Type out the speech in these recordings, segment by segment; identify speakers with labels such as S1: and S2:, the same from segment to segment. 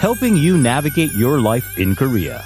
S1: helping you navigate your life in Korea.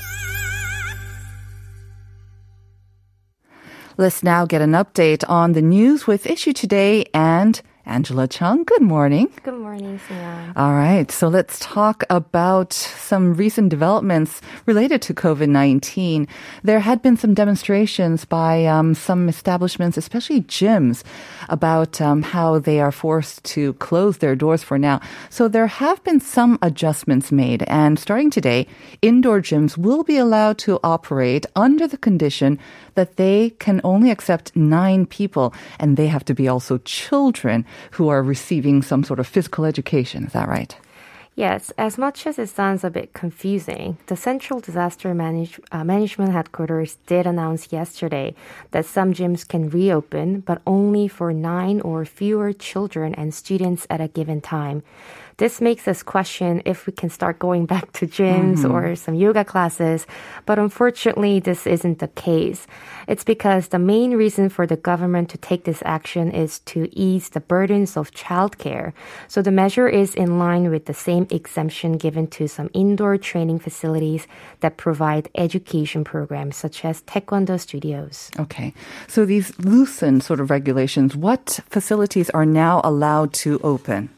S2: Let's now get an update on the news with Issue Today and Angela Chung. Good morning.
S3: Good morning, Sam.
S2: All right, so let's talk about some recent developments related to COVID 19. There had been some demonstrations by um, some establishments, especially gyms, about um, how they are forced to close their doors for now. So there have been some adjustments made, and starting today, indoor gyms will be allowed to operate under the condition that they can only accept nine people, and they have to be also children who are receiving some sort of physical education. Is that right?
S3: Yes, as much as it sounds a bit confusing, the Central Disaster Manage, uh, Management Headquarters did announce yesterday that some gyms can reopen, but only for nine or fewer children and students at a given time. This makes us question if we can start going back to gyms mm-hmm. or some yoga classes, but unfortunately, this isn't the case. It's because the main reason for the government to take this action is to ease the burdens of childcare. So the measure is in line with the same exemption given to some indoor training facilities that provide education programs such as taekwondo studios.
S2: Okay. So these loosened sort of regulations, what facilities are now allowed to open?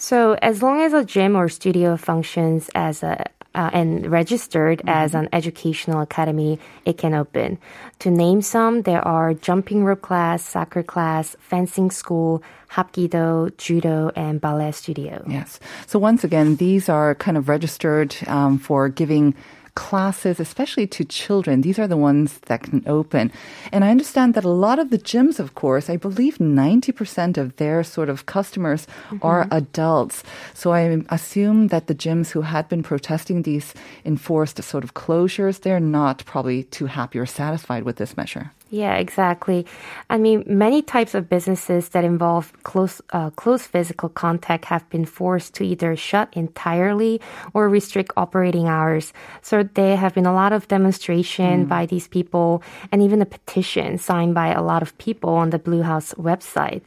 S3: So as long as a gym or studio functions as a uh, and registered mm-hmm. as an educational academy, it can open. To name some, there are jumping rope class, soccer class, fencing school, hapkido, judo, and ballet studio.
S2: Yes. So once again, these are kind of registered um, for giving classes, especially to children. These are the ones that can open. And I understand that a lot of the gyms, of course, I believe 90% of their sort of customers mm-hmm. are adults. So I assume that the gyms who had been protesting these enforced sort of closures, they're not probably too happy or satisfied with this measure.
S3: Yeah, exactly. I mean, many types of businesses that involve close, uh, close physical contact have been forced to either shut entirely or restrict operating hours. So there have been a lot of demonstration mm. by these people and even a petition signed by a lot of people on the Blue House website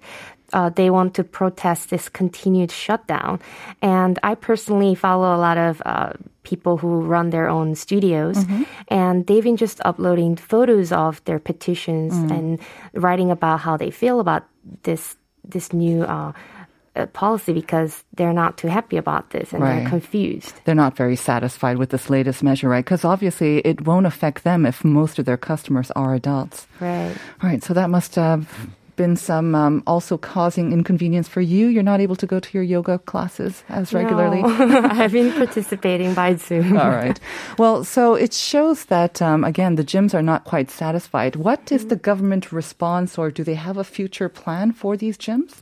S3: uh, they want to protest this continued shutdown. And I personally follow a lot of uh, people who run their own studios, mm-hmm. and they've been just uploading photos of their petitions mm. and writing about how they feel about this this new. Uh, uh policy because they're not too happy about this and right. they're confused.
S2: They're not very satisfied with this latest measure, right? Because obviously it won't affect them if most of their customers are adults.
S3: Right.
S2: All right. So that must have been some um, also causing inconvenience for you? You're not able to go to your yoga classes as regularly?
S3: No. I've been participating by Zoom.
S2: All right. Well, so it shows that, um, again, the gyms are not quite satisfied. What is the government response, or do they have a future plan for these gyms?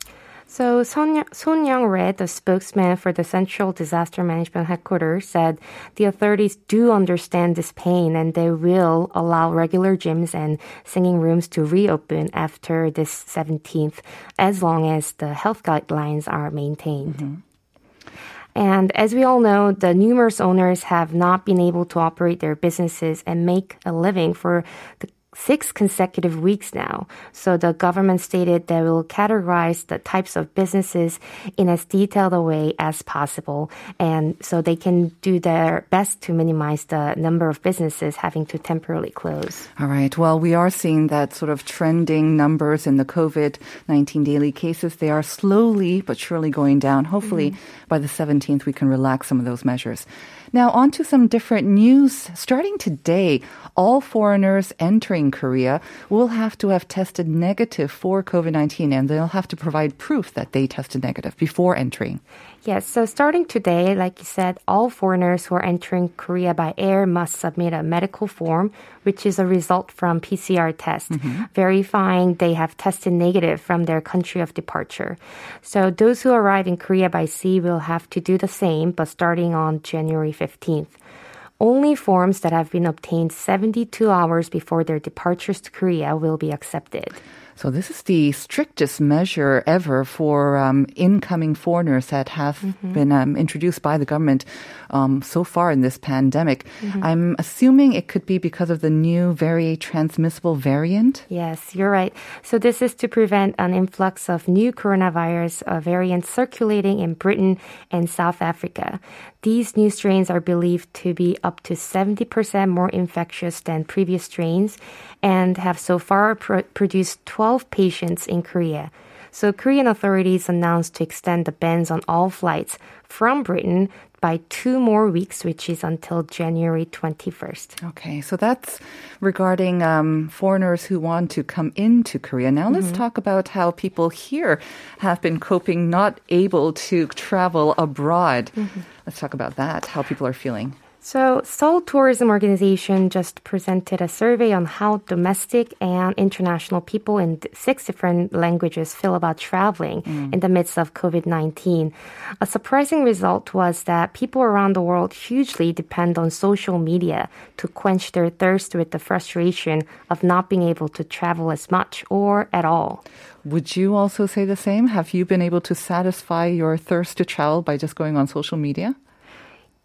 S3: So Son, Son Young-rae, the spokesman for the Central Disaster Management Headquarters, said the authorities do understand this pain and they will allow regular gyms and singing rooms to reopen after this 17th, as long as the health guidelines are maintained. Mm-hmm. And as we all know, the numerous owners have not been able to operate their businesses and make a living for the six consecutive weeks now. So the government stated they will categorize the types of businesses in as detailed a way as possible. And so they can do their best to minimize the number of businesses having to temporarily close.
S2: All right. Well, we are seeing that sort of trending numbers in the COVID 19 daily cases. They are slowly but surely going down. Hopefully mm-hmm. by the 17th, we can relax some of those measures. Now, on to some different news. Starting today, all foreigners entering Korea will have to have tested negative for COVID 19 and they'll have to provide proof that they tested negative before entering.
S3: Yes, so starting today, like you said, all foreigners who are entering Korea by air must submit a medical form, which is a result from PCR test, mm-hmm. verifying they have tested negative from their country of departure. So those who arrive in Korea by sea will have to do the same, but starting on January 15th. Only forms that have been obtained 72 hours before their departures to Korea will be accepted.
S2: So this is the strictest measure ever for um, incoming foreigners that have mm-hmm. been um, introduced by the government um, so far in this pandemic. Mm-hmm. I'm assuming it could be because of the new, very transmissible variant.
S3: Yes, you're right. So this is to prevent an influx of new coronavirus uh, variants circulating in Britain and South Africa. These new strains are believed to be up to 70% more infectious than previous strains and have so far pro- produced 12 patients in Korea. So Korean authorities announced to extend the bans on all flights from Britain by two more weeks, which is until January 21st.
S2: Okay, so that's regarding um, foreigners who want to come into Korea. Now let's mm-hmm. talk about how people here have been coping, not able to travel abroad. Mm-hmm. Let's talk about that, how people are feeling.
S3: So, Seoul Tourism Organization just presented a survey on how domestic and international people in six different languages feel about traveling mm. in the midst of COVID 19. A surprising result was that people around the world hugely depend on social media to quench their thirst with the frustration of not being able to travel as much or at all.
S2: Would you also say the same? Have you been able to satisfy your thirst to travel by just going on social media?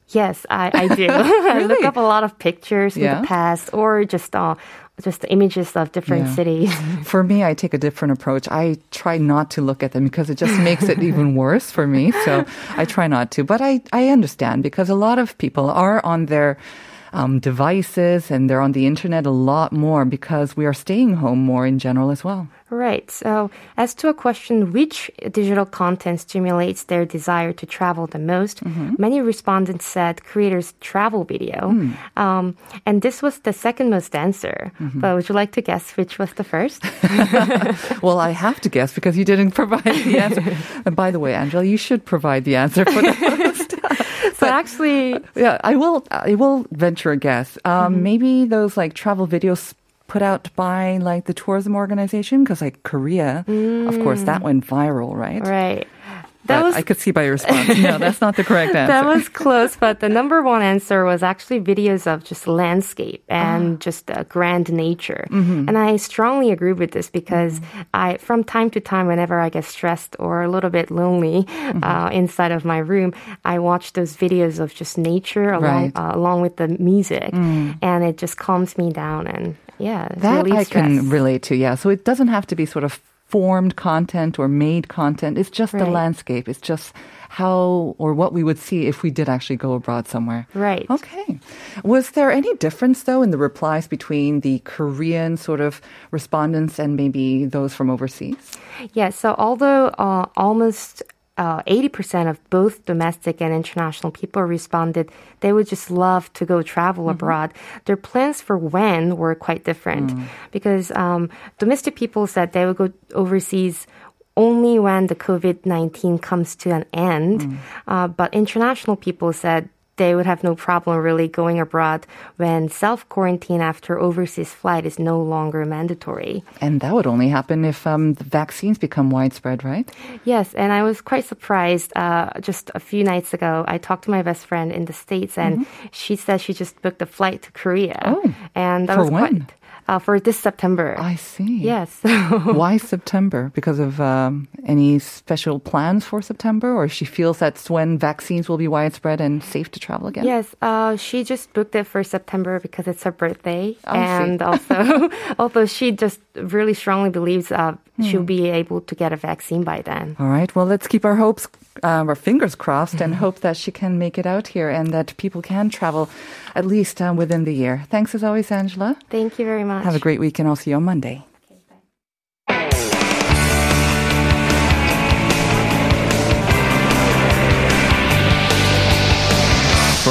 S3: Yes, I, I do. really? I look up a lot of pictures yeah. in the past or just uh, just images of different yeah. cities.
S2: For me, I take a different approach. I try not to look at them because it just makes it even worse for me. So I try not to. But I, I understand because a lot of people are on their um, devices and they're on the internet a lot more because we are staying home more in general as well.
S3: Right. So, as to a question which digital content stimulates their desire to travel the most, mm-hmm. many respondents said creators' travel video. Mm. Um, and this was the second most answer. Mm-hmm. But would you like to guess which was the first?
S2: well, I have to guess because you didn't provide the answer. and by the way, Angela, you should provide the answer for the host.
S3: but actually,
S2: yeah, I will. I will venture a guess. Um, mm-hmm. Maybe those like travel videos put out by like the tourism organization because like Korea, mm. of course, that went viral, right?
S3: Right.
S2: That was, I could see by your response. No, that's not the correct answer.
S3: that was close, but the number one answer was actually videos of just landscape and oh. just uh, grand nature. Mm-hmm. And I strongly agree with this because mm-hmm. I, from time to time, whenever I get stressed or a little bit lonely mm-hmm. uh, inside of my room, I watch those videos of just nature along, right. uh, along with the music, mm. and it just calms me down and yeah,
S2: that I can relate to. Yeah, so it doesn't have to be sort of formed content or made content. It's just right. the landscape. It's just how or what we would see if we did actually go abroad somewhere.
S3: Right.
S2: Okay. Was there any difference though in the replies between the Korean sort of respondents and maybe those from overseas?
S3: Yeah. So although uh, almost uh, 80% of both domestic and international people responded they would just love to go travel mm-hmm. abroad. Their plans for when were quite different mm. because um, domestic people said they would go overseas only when the COVID 19 comes to an end. Mm. Uh, but international people said they would have no problem really going abroad when self quarantine after overseas flight is no longer mandatory.
S2: And that would only happen if um, the vaccines become widespread, right?
S3: Yes, and I was quite surprised. Uh, just a few nights ago, I talked to my best friend in the states, and mm-hmm. she said she just booked a flight to Korea.
S2: Oh,
S3: and that
S2: for
S3: was
S2: when?
S3: Quite, uh, for this September.
S2: I see.
S3: Yes.
S2: Why September? Because of um, any special plans for September, or she feels that's when vaccines will be widespread and safe to travel again?
S3: Yes. Uh, she just booked it for September because it's her birthday, I and see. also, although she just really strongly believes uh, she'll hmm. be able to get a vaccine by then.
S2: All right. Well, let's keep our hopes um, our fingers crossed and hope that she can make it out here and that people can travel at least um, within the year. Thanks as always, Angela.
S3: Thank you very much.
S2: Have a great week and I'll see you on Monday.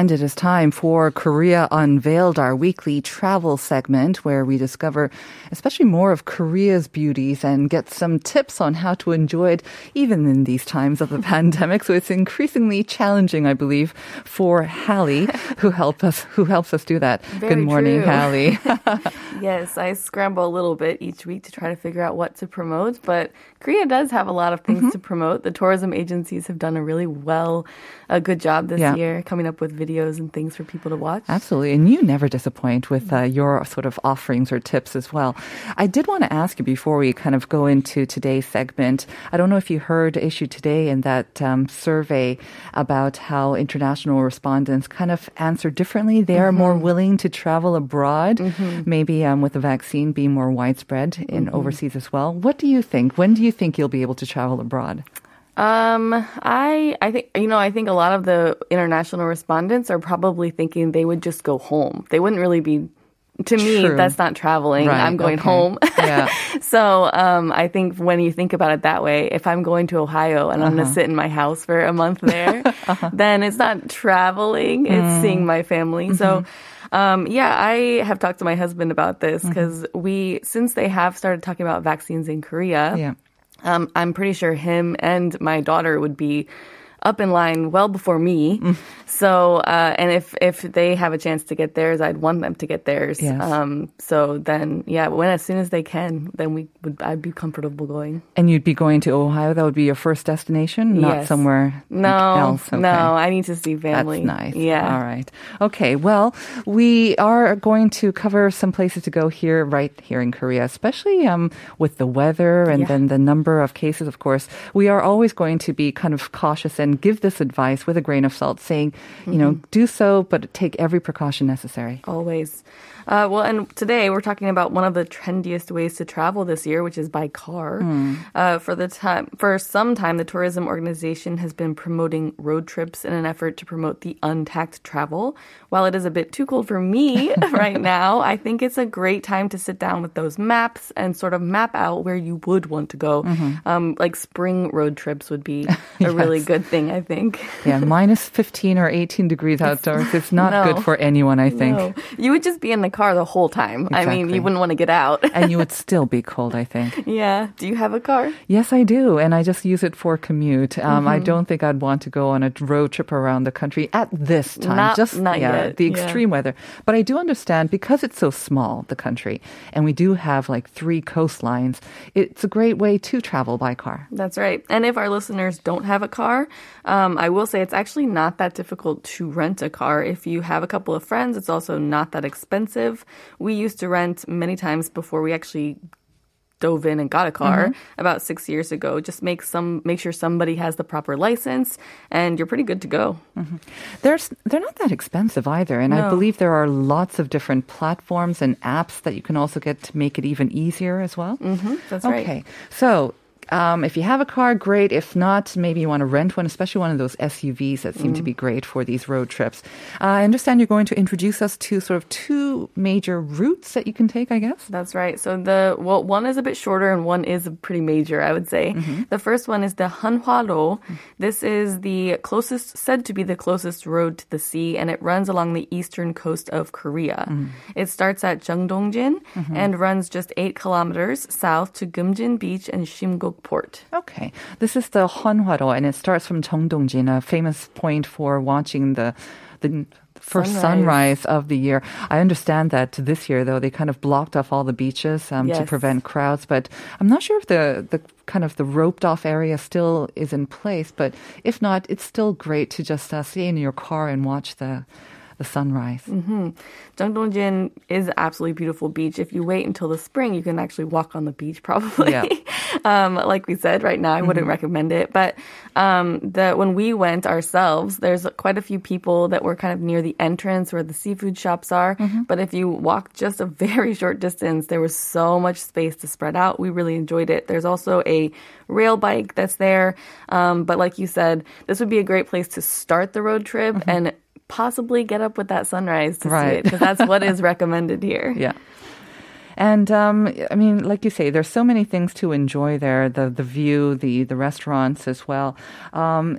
S2: And it is time for Korea Unveiled, our weekly travel segment where we discover especially more of Korea's beauties and get some tips on how to enjoy it even in these times of the pandemic. So it's increasingly challenging, I believe, for Hallie who help us who helps us do that.
S4: Very
S2: Good morning,
S4: true.
S2: Hallie.
S4: Yes, I scramble a little bit each week to try to figure out what to promote, but Korea does have a lot of things mm-hmm. to promote. The tourism agencies have done a really well, a good job this
S2: Yeah.
S4: year coming up with videos and things for people to watch.
S2: Absolutely. And you never disappoint with uh, your sort of offerings or tips as well. I did want to ask you before we kind of go into today's segment. I don't know if you heard Issue Today in that um, survey about how international respondents kind of answer differently. They are more willing to travel abroad, maybe um, with the vaccine being more widespread in overseas as well. What do you think? When do you think you'll be able to travel abroad?
S4: Um, I I think you know I think a lot of the international respondents are probably thinking they would just go home. They wouldn't really be. To me,
S2: True.
S4: that's not traveling.
S2: Right,
S4: I'm going
S2: okay.
S4: home.
S2: Yeah.
S4: so um, I think when you think about it that way, if I'm going to Ohio and I'm going to sit in my house for a month there, then it's not traveling; it's seeing my family. So. Um, yeah, I have talked to my husband about this because we, since they have started talking about vaccines in Korea,
S2: Yeah.
S4: Um, I'm pretty sure him and my daughter would be up in line well before me. So, uh, and if if they have a chance to get theirs, I'd want them to get theirs.
S2: Yes.
S4: Um, so then, yeah, when as soon as they can, then we would I'd be comfortable going.
S2: And you'd be going to Ohio. That would be your first destination, not
S4: Yes.
S2: somewhere
S4: No,
S2: else. Okay.
S4: no, I need to see family.
S2: That's nice.
S4: Yeah.
S2: All right. Okay. Well, we are going to cover some places to go here, right here in Korea, especially um, with the weather and
S4: Yeah.
S2: then the number of cases, of course. We are always going to be kind of cautious and give this advice with a grain of salt, saying, you know,
S4: Mm-hmm.
S2: do so, but take every precaution necessary.
S4: Always. Uh, well, and today we're talking about one of the trendiest ways to travel this year, which is by car. Uh, for the time, for some time, the tourism organization has been promoting road trips in an effort to promote the untact travel. While it is a bit too cold for me right now, I think it's a great time to sit down with those maps and sort of map out where you would want to go. Um, like spring road trips would be a really good thing, I think.
S2: Yeah, minus 15 or 18 degrees outdoors. It's not
S4: No.
S2: good for anyone, I think.
S4: No, you would just be in the car the whole time. I mean, you wouldn't want to get out.
S2: And you would still be cold, I think.
S4: Yeah. Do you have a car?
S2: Yes, I do, and I just use it for commute. Um,
S4: Mm-hmm.
S2: I don't think I'd want to go on a road trip around the country at this time.
S4: Not-
S2: just
S4: not
S2: yeah,
S4: yet,
S2: the
S4: yeah.
S2: extreme weather. But I do understand because it's so small, the country, and we do have like three coastlines. It's a great way to travel by car.
S4: That's right. And if our listeners don't have a car, um, I will say it's actually not that difficult to rent a car. If you have a couple of friends, it's also not that expensive. We used to rent many times before we actually dove in and got a car
S2: Mm-hmm.
S4: about six years ago. Just make some make sure somebody has the proper license and you're pretty good to go.
S2: There's, they're not that expensive either, and I believe there are lots of different platforms and apps that you can also get to make it even easier as well.
S4: Mm-hmm, that's right.
S2: Okay. So, um, if you have a car, great. If not, maybe you want to rent one, especially one of those SUVs that seem to
S4: Mm.
S2: be great for these road trips. Uh, I understand you're going to introduce us to sort of two major routes that you can take, I guess.
S4: That's right. So the well, one is a bit shorter and one is pretty major, I would say.
S2: Mm-hmm.
S4: The first one is the Hanhwaro. This is the closest, said to be the closest road to the sea, and it runs along the eastern coast of Korea.
S2: Mm-hmm.
S4: It starts at Jeongdongjin and runs just eight kilometers south to Geumjin Beach and Shimgok Port.
S2: Okay. This is the Honhwaro, and it starts from Jeongdongjin, a famous point for watching the the first sunrise.
S4: Sunrise.
S2: of the year. I understand that this year, though, they kind of blocked off all the beaches um, to prevent crowds. But I'm not sure if the the kind of the roped off area still is in place. But if not, it's still great to just uh, stay in your car and watch the the sunrise.
S4: Jeongdongjin is an absolutely beautiful beach. If you wait until the spring, you can actually walk on the beach probably.
S2: Yeah.
S4: Um, like we said, right now I wouldn't
S2: Mm-hmm.
S4: recommend it. But um, the when we went ourselves, there's quite a few people that were kind of near the entrance where the seafood shops are.
S2: Mm-hmm.
S4: But if you walk just a very short distance, there was so much space to spread out. We really enjoyed it. There's also a rail bike that's there. Um, but like you said, this would be a great place to start the road trip and possibly get up with that sunrise to see
S2: Mm-hmm. Right.
S4: it because that's what is recommended here.
S2: Yeah. And um, I mean, like you say, there's so many things to enjoy there. The the view, the the restaurants as well. Um,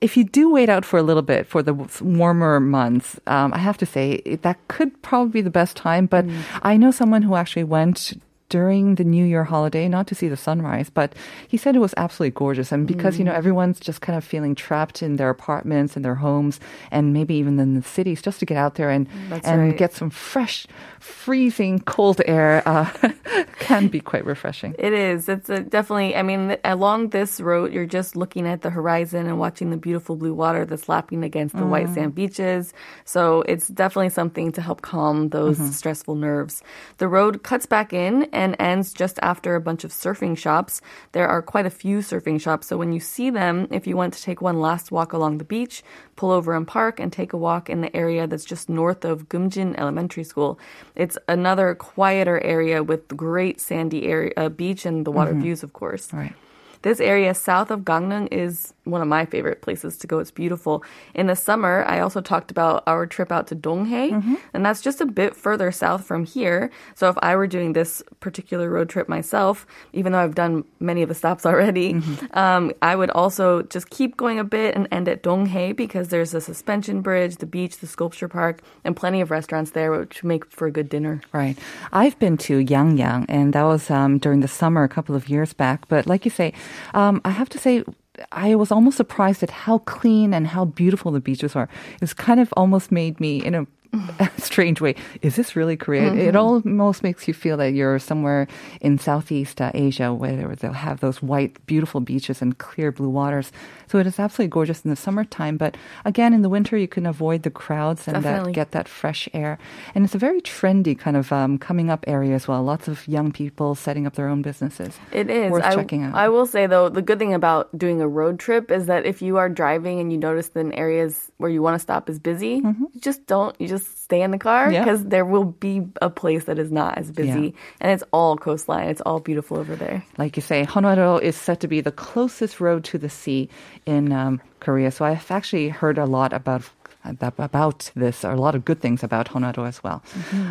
S2: if you do wait out for a little bit for the warmer months, um, I have to say that could probably be the best time. But
S4: Mm.
S2: I know someone who actually went during the New Year holiday, not to see the sunrise, but he said it was absolutely gorgeous. And because,
S4: Mm.
S2: you know, everyone's just kind of feeling trapped in their apartments and their homes and maybe even in the cities just to get out there and,
S4: That's
S2: and
S4: right.
S2: get some fresh, freezing cold air uh, can be quite refreshing.
S4: It is. It's a, definitely. I mean, along this road, you're just looking at the horizon and watching the beautiful blue water that's lapping against the white sand beaches. So it's definitely something to help calm those stressful nerves. The road cuts back in and ends just after a bunch of surfing shops. There are quite a few surfing shops. So when you see them, if you want to take one last walk along the beach, pull over and park and take a walk in the area that's just north of Geumjin Elementary School. It's another quieter area with great sandy area, uh, beach and the water views, of course.
S2: Right.
S4: This area south of Gangneung is one of my favorite places to go. It's beautiful. In the summer, I also talked about our trip out to Donghae, and that's just a bit further south from here. So if I were doing this particular road trip myself, even though I've done many of the stops already, um, I would also just keep going a bit and end at Donghae because there's a suspension bridge, the beach, the sculpture park, and plenty of restaurants there, which make for a good dinner.
S2: Right. I've been to Yangyang, and that was um, during the summer a couple of years back. But like you say, um, I have to say, I was almost surprised at how clean and how beautiful the beaches are. It's kind of almost made me, in a strange way, is this really Korea? It almost makes you feel that you're somewhere in Southeast uh, Asia where they'll have those white, beautiful beaches and clear blue waters. So it is absolutely gorgeous in the summertime. But again, in the winter, you can avoid the crowds and that, get that fresh air. And it's a very trendy kind of um, coming up area as well. Lots of young people setting up their own businesses.
S4: It is.
S2: Worth
S4: I,
S2: checking out.
S4: I will say though, the good thing about doing a road trip is that if you are driving and you notice that in areas where you want to stop is busy, you just don't. You just stay in the car
S2: Mm-hmm. Yeah.
S4: because there will be a place that is not as busy,
S2: Yeah.
S4: and it's all coastline. It's all beautiful over there.
S2: Like you say, Honoro is said to be the closest road to the sea in um, Korea. So I've actually heard a lot about about this, or a lot of good things about Honoro as well.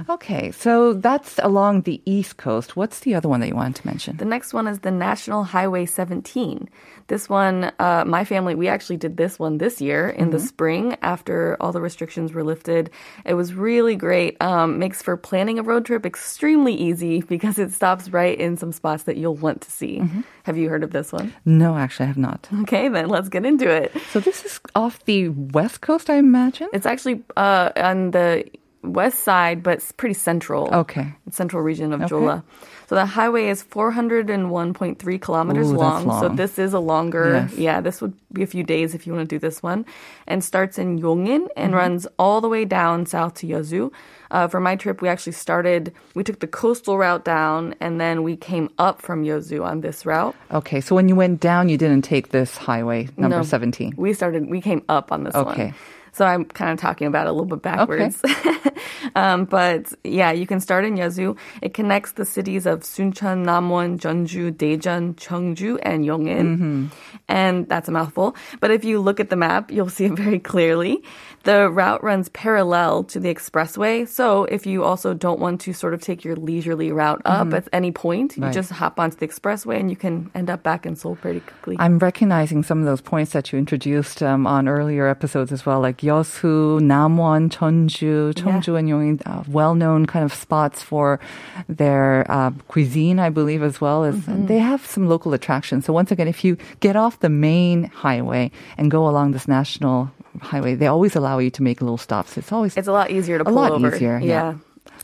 S2: Okay, so that's along the east coast. What's the other one that you wanted to mention?
S4: The next one is the National Highway 17. This one, uh, my family, we actually did this one this year in the spring after all the restrictions were lifted. It was really great. Um, makes for planning a road trip extremely easy because it stops right in some spots that you'll want to see. Have you heard of this one?
S2: No, actually, I have not.
S4: Okay, then let's get into it.
S2: So this is off the west coast, I imagine.
S4: It's actually uh, on the west side, but it's pretty central.
S2: Okay.
S4: Central region of
S2: Okay.
S4: Jeolla. So the highway is 401.3 kilometers
S2: Ooh,
S4: long.
S2: that's
S4: So this is a longer,
S2: Yes.
S4: yeah, this would be a few days if you want to do this one. And starts in Yongin and
S2: Mm-hmm.
S4: runs all the way down south to Yeosu. Uh, for my trip, we actually started, we took the coastal route down and then we came up from Yeosu on this route.
S2: Okay, so when you went down, you didn't take this highway number
S4: No.
S2: 17.
S4: We started, we came up on this one.
S2: Okay.
S4: one. So I'm kind of talking about it a little bit backwards. um, but yeah, you can start in Yeosu. It connects the cities of Suncheon, Namwon, Jeonju, Daejeon, Cheongju, and Yongin. And that's a mouthful. But if you look at the map, you'll see it very clearly. The route runs parallel to the expressway. So if you also don't want to sort of take your leisurely route up at any point, you
S2: Right.
S4: just hop onto the expressway and you can end up back in Seoul pretty quickly.
S2: I'm recognizing some of those points that you introduced um, on earlier episodes as well, like Yeosu, Namwon, Jeonju, Cheongju, and Yongin, uh, well-known kind of spots for their uh, cuisine, I believe, as well as they have some local attractions. So once again, if you get off the main highway and go along this national highway, they always allow you to make little stops. It's always
S4: It's a lot easier to
S2: a
S4: pull
S2: lot
S4: over.
S2: easier. Yeah.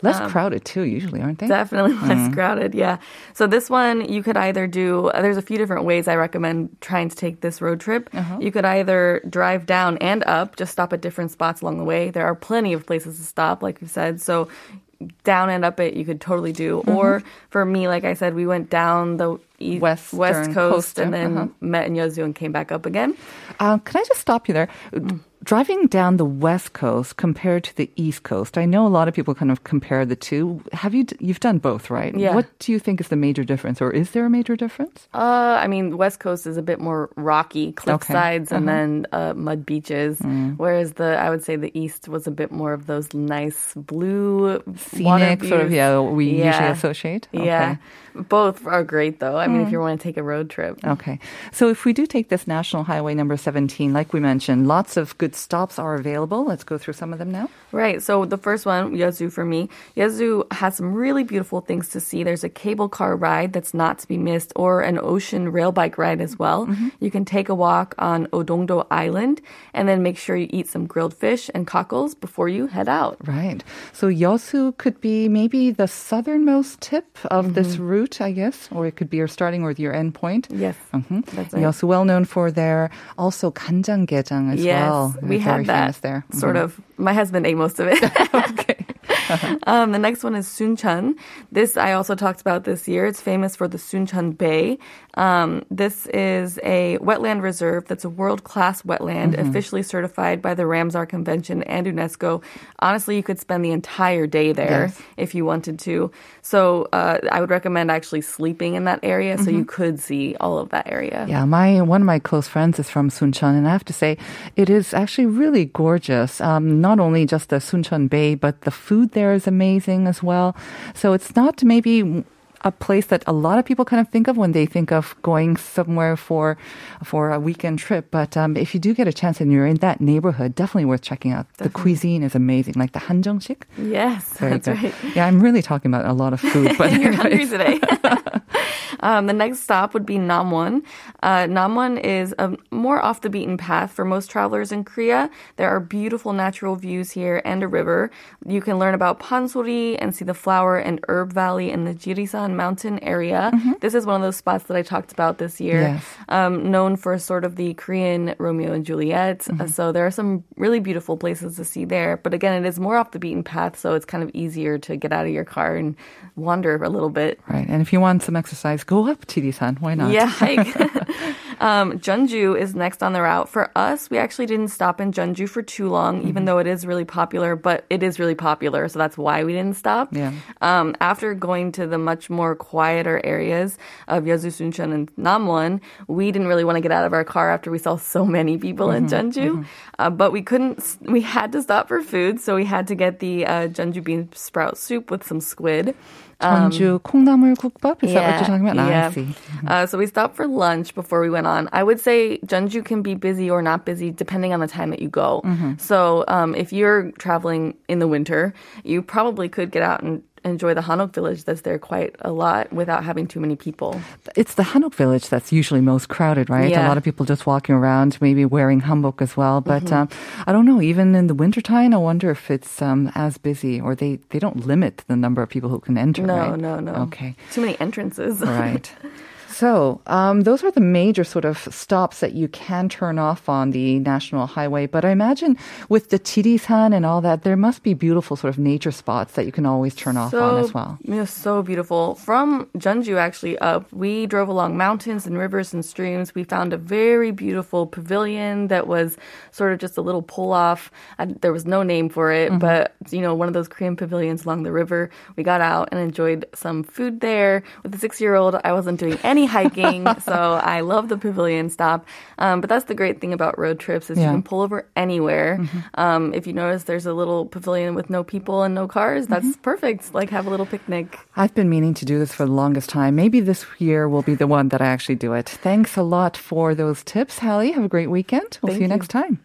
S2: Less um, crowded too, usually, aren't they?
S4: Definitely less mm-hmm. crowded, yeah. So this one you could either do there's a few different ways I recommend trying to take this road trip. Uh-huh. You could either drive down and up, just stop at different spots along the way. There are plenty of places to stop, like you said. So down and up it you could totally do. Mm-hmm. Or for me, like I said, we went down the
S2: Western
S4: west coast
S2: coast,
S4: and then
S2: uh-huh.
S4: met in Yeosu and came back up again.
S2: Uh, can I just stop you there? driving down the west coast compared to the east coast, I know a lot of people kind of compare the two. Have you? You've done both, right?
S4: Yeah.
S2: What do you think is the major difference, or is there a major difference?
S4: Uh, I mean, West Coast is a bit more rocky, cliff
S2: Okay. Uh-huh.
S4: sides, and then uh, mud beaches. Whereas the, I would say the East was a bit more of those nice blue
S2: Scenic, sort of. Yeah, we usually
S4: Yeah.
S2: associate.
S4: Yeah, both are great though. I mean, if mm-hmm. you want to take a road trip.
S2: Okay. So if we do take this National Highway number 17, like we mentioned, lots of good stops are available. Let's go through some of them now.
S4: Right. So the first one, Yeosu for me. Yeosu has some really beautiful things to see. There's a cable car ride that's not to be missed, or an ocean rail bike ride as well. Mm-hmm. You can take a walk on Odongdo Island, and then make sure you eat some grilled fish and cockles before you head out.
S2: Right. So Yeosu could be maybe the southernmost tip of this mm-hmm. route, I guess, or it could be your starting or your end point.
S4: Yes,
S2: hmm
S4: that's right.
S2: Yeosu, well known for their also kanjanggejang as
S4: yes,
S2: well.
S4: we had that
S2: there.
S4: sort
S2: Mhm.
S4: of. My husband ate most of it.
S2: okay.
S4: Um, the next one is Suncheon. This I also talked about this year. It's famous for the Suncheon Bay. Um, this is a wetland reserve that's a world class wetland,
S2: Mm-hmm.
S4: officially certified by the Ramsar Convention and UNESCO. Honestly, you could spend the entire day there
S2: Yes.
S4: if you wanted to. So uh, I would recommend actually sleeping in that area so you could see all of that area.
S2: Mm-hmm. Yeah, my one of my close friends is from Suncheon, and I have to say, it is actually really gorgeous. Um, not only just the Suncheon Bay, but the food there is amazing as well. So it's not maybe a place that a lot of people kind of think of when they think of going somewhere for for a weekend trip. But um, if you do get a chance and you're in that neighborhood, definitely worth checking out. Definitely. The cuisine is amazing, like the hanjeongshik.
S4: Yes,
S2: Very
S4: that's
S2: good.
S4: right.
S2: Yeah, I'm really talking about a lot of food. But
S4: you're hungry today. um, the next stop would be Namwon. Uh, Namwon is a more off the beaten path for most travelers in Korea. There are beautiful natural views here and a river. You can learn about Pansori and see the flower and herb valley in the Jirisan mountain area. This is one of those spots that I talked about this year.
S2: Yes.
S4: Um, known for sort of the Korean Romeo and Juliet. Uh, so there are some really beautiful places to see there. But again, it is more off the beaten path, so it's kind of easier to get out of your car and wander a little bit.
S2: Right, and if you want some exercise, go up Jirisan. Why not?
S4: Yeah, um, Jeonju is next on the route. For us, we actually didn't stop in Jeonju for too long, even though it is really popular, but it is really popular, so that's why we didn't stop.
S2: Yeah.
S4: Um, after going to the much more quieter areas of Yeosu, Suncheon, and Namwon, we didn't really want to get out of our car after we saw so many people in Jeonju. Uh, but we couldn't, we had to stop for food, so we had to get the uh, Jeonju bean sprout soup with some squid.
S2: 전주 콩나물 국밥? Is that what you're talking about? Ah,
S4: Um, Yeah.
S2: I see.
S4: Uh, so we stopped for lunch before we went on. I would say Jeonju can be busy or not busy depending on the time that you go.
S2: Mm-hmm.
S4: So um, if you're traveling in the winter, you probably could get out and enjoy the Hanok village that's there quite a lot without having too many people.
S2: It's the Hanok village that's usually most crowded, right?
S4: Yeah.
S2: A lot of people just walking around, maybe wearing hanbok as well. But
S4: Mm-hmm.
S2: um, I don't know, even in the wintertime, I wonder if it's um, as busy or they, they don't limit the number of people who can enter,
S4: No,
S2: right?
S4: no, no.
S2: Okay.
S4: Too many entrances.
S2: Right. So, um, those are the major sort of stops that you can turn off on the national highway. But I imagine with the Jirisan and all that, there must be beautiful sort of nature spots that you can always turn off on as well.
S4: Yeah, so beautiful. From Jeonju actually up, we drove along mountains and rivers and streams. We found a very beautiful pavilion that was sort of just a little pull off. There was no name for it,
S2: Mm-hmm.
S4: but you know, one of those Korean pavilions along the river. We got out and enjoyed some food there. With a six year old, I wasn't doing hiking, so I love the pavilion stop. Um, but that's the great thing about road trips is
S2: Yeah. Mm-hmm.
S4: you can pull over anywhere. Um, if you notice, there's a little pavilion with no people and no cars. That's
S2: Mm-hmm.
S4: perfect. Like have a little picnic.
S2: I've been meaning to do this for the longest time. Maybe this year will be the one that I actually do it. Thanks a lot for those tips, Hallie. Have a great weekend. We'll
S4: Thank
S2: see you
S4: you.
S2: next time.